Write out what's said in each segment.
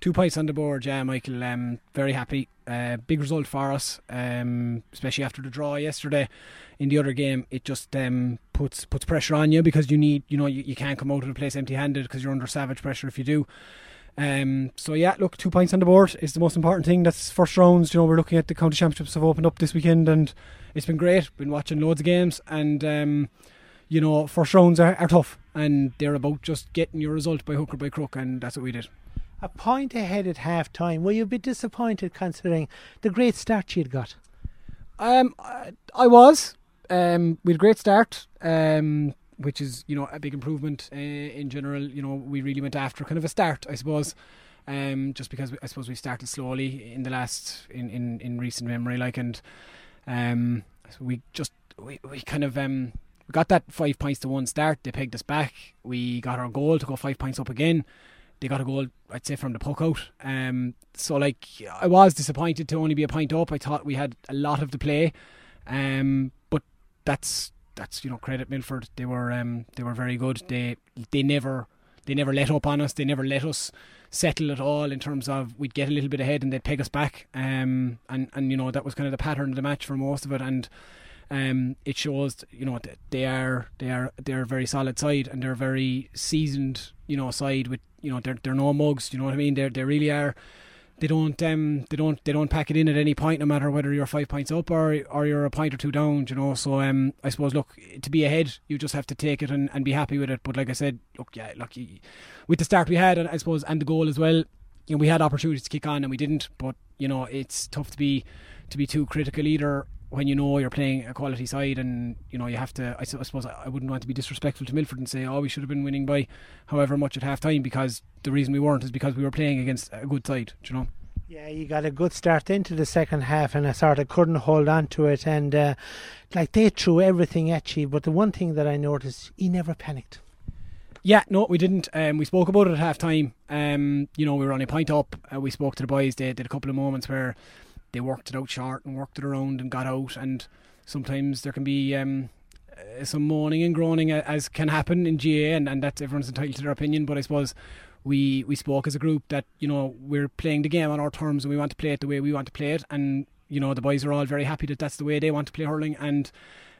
Two points on the board, yeah, Michael. Um, very happy. Uh, big result for us, um, especially after the draw yesterday. In the other game, it just um, puts puts pressure on you because you need, you know, you, you can't come out of the place empty-handed because you're under savage pressure if you do. Um, so yeah, look, two points on the board is the most important thing. That's first rounds. You know, we're looking at the county championships have opened up this weekend, and it's been great. Been watching loads of games, and um, you know, first rounds are, are tough, and they're about just getting your result by hook or by crook, and that's what we did. A point ahead at half time. Were you a bit disappointed considering the great start you'd got? Um, I, I was. Um, we had a great start. Um, which is you know a big improvement uh, in general. You know, we really went after kind of a start, I suppose. Um, just because I suppose we started slowly in the last in, in, in recent memory, like and um, we just we, we kind of um we got that five points to one start. They pegged us back. We got our goal to go five points up again. They got a goal, I'd say, from the puck out. Um, so like I was disappointed to only be a point up. I thought we had a lot of the play, um, but that's that's you know credit Milford. They were um, they were very good. They they never they never let up on us. They never let us settle at all in terms of we'd get a little bit ahead and they'd peg us back. Um, and and you know that was kind of the pattern of the match for most of it. And um, it shows you know they are they are they're a very solid side and they're very seasoned you know side with you know they're they're no mugs. You know what I mean? They they really are. They don't um they don't they don't pack it in at any point, no matter whether you're five points up or or you're a point or two down. You know, so um I suppose look to be ahead, you just have to take it and, and be happy with it. But like I said, look yeah, look with the start we had, and I suppose and the goal as well. You know, we had opportunities to kick on and we didn't. But you know, it's tough to be to be too critical either when you know you're playing a quality side and you know you have to I, suppose I wouldn't want to be disrespectful to Milford and say oh we should have been winning by however much at half time because the reason we weren't is because we were playing against a good side you know yeah, you got a good start into the second half, and I sort of couldn't hold on to it. And uh, like they threw everything at you, but the one thing that I noticed, he never panicked. Yeah, no, we didn't. Um, we spoke about it at half time. Um, you know, we were on a point up. Uh, we spoke to the boys. They did a couple of moments where they worked it out short and worked it around and got out. And sometimes there can be um, uh, some moaning and groaning as can happen in GAA, and, and that's everyone's entitled to their opinion. But I suppose we we spoke as a group that you know we're playing the game on our terms and we want to play it the way we want to play it, and you know the boys are all very happy that that's the way they want to play hurling and.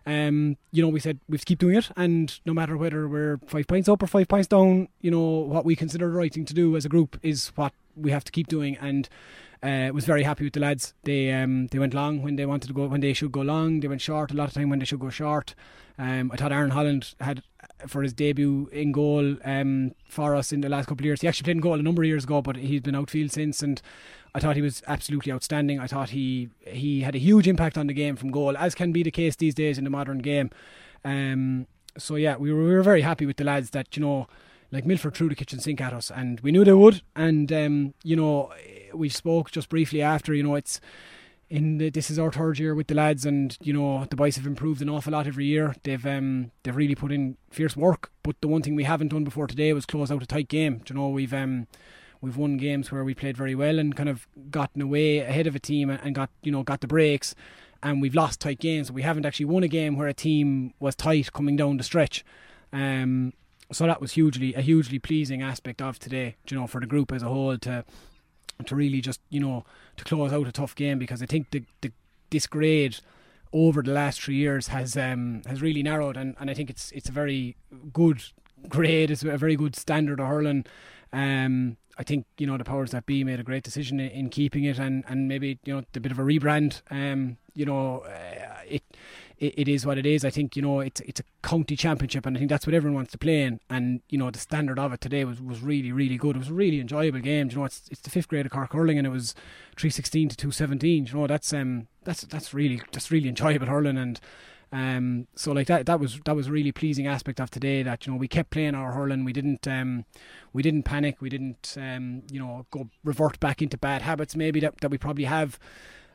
Um, you know, we said we keep doing it, and no matter whether we're five points up or five points down, you know what we consider the right thing to do as a group is what we have to keep doing. And uh, was very happy with the lads. They um, they went long when they wanted to go when they should go long. They went short a lot of time when they should go short. Um, I thought Aaron Holland had for his debut in goal um, for us in the last couple of years. He actually played in goal a number of years ago, but he's been outfield since, and I thought he was absolutely outstanding. I thought he he had a huge impact on the game from goal, as can be the case these days in the modern game. Um, so yeah, we were we were very happy with the lads that you know like Milford threw the kitchen sink at us, and we knew they would. And um, you know, we spoke just briefly after. You know, it's in the, this is our third year with the lads, and you know the boys have improved an awful lot every year. They've um, they've really put in fierce work. But the one thing we haven't done before today was close out a tight game. You know we've um, we've won games where we played very well and kind of gotten away ahead of a team and got you know got the breaks, and we've lost tight games. We haven't actually won a game where a team was tight coming down the stretch. Um, so that was hugely a hugely pleasing aspect of today. You know for the group as a whole to to really just you know to close out a tough game because I think the, the this grade over the last three years has um, has really narrowed and, and I think it's it's a very good grade it's a very good standard of hurling um, I think you know the powers that be made a great decision in, in keeping it and, and maybe you know the bit of a rebrand um, you know uh, it it, it is what it is. I think you know it's it's a county championship, and I think that's what everyone wants to play in. And you know the standard of it today was, was really really good. It was a really enjoyable game. You know it's it's the fifth grade of Cork hurling, and it was three sixteen to two seventeen. You know that's um that's that's really that's really enjoyable hurling and. Um, so like that, that was that was a really pleasing aspect of today. That you know we kept playing our hurling. We didn't um, we didn't panic. We didn't um, you know go revert back into bad habits. Maybe that, that we probably have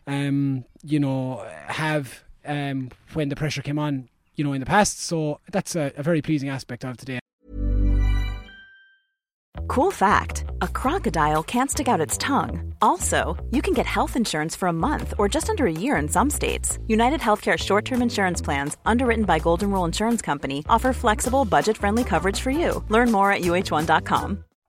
um, you know have um, when the pressure came on, you know, in the past. So that's a, a very pleasing aspect of today. Cool fact a crocodile can't stick out its tongue. Also, you can get health insurance for a month or just under a year in some states. United Healthcare short term insurance plans, underwritten by Golden Rule Insurance Company, offer flexible, budget friendly coverage for you. Learn more at uh1.com.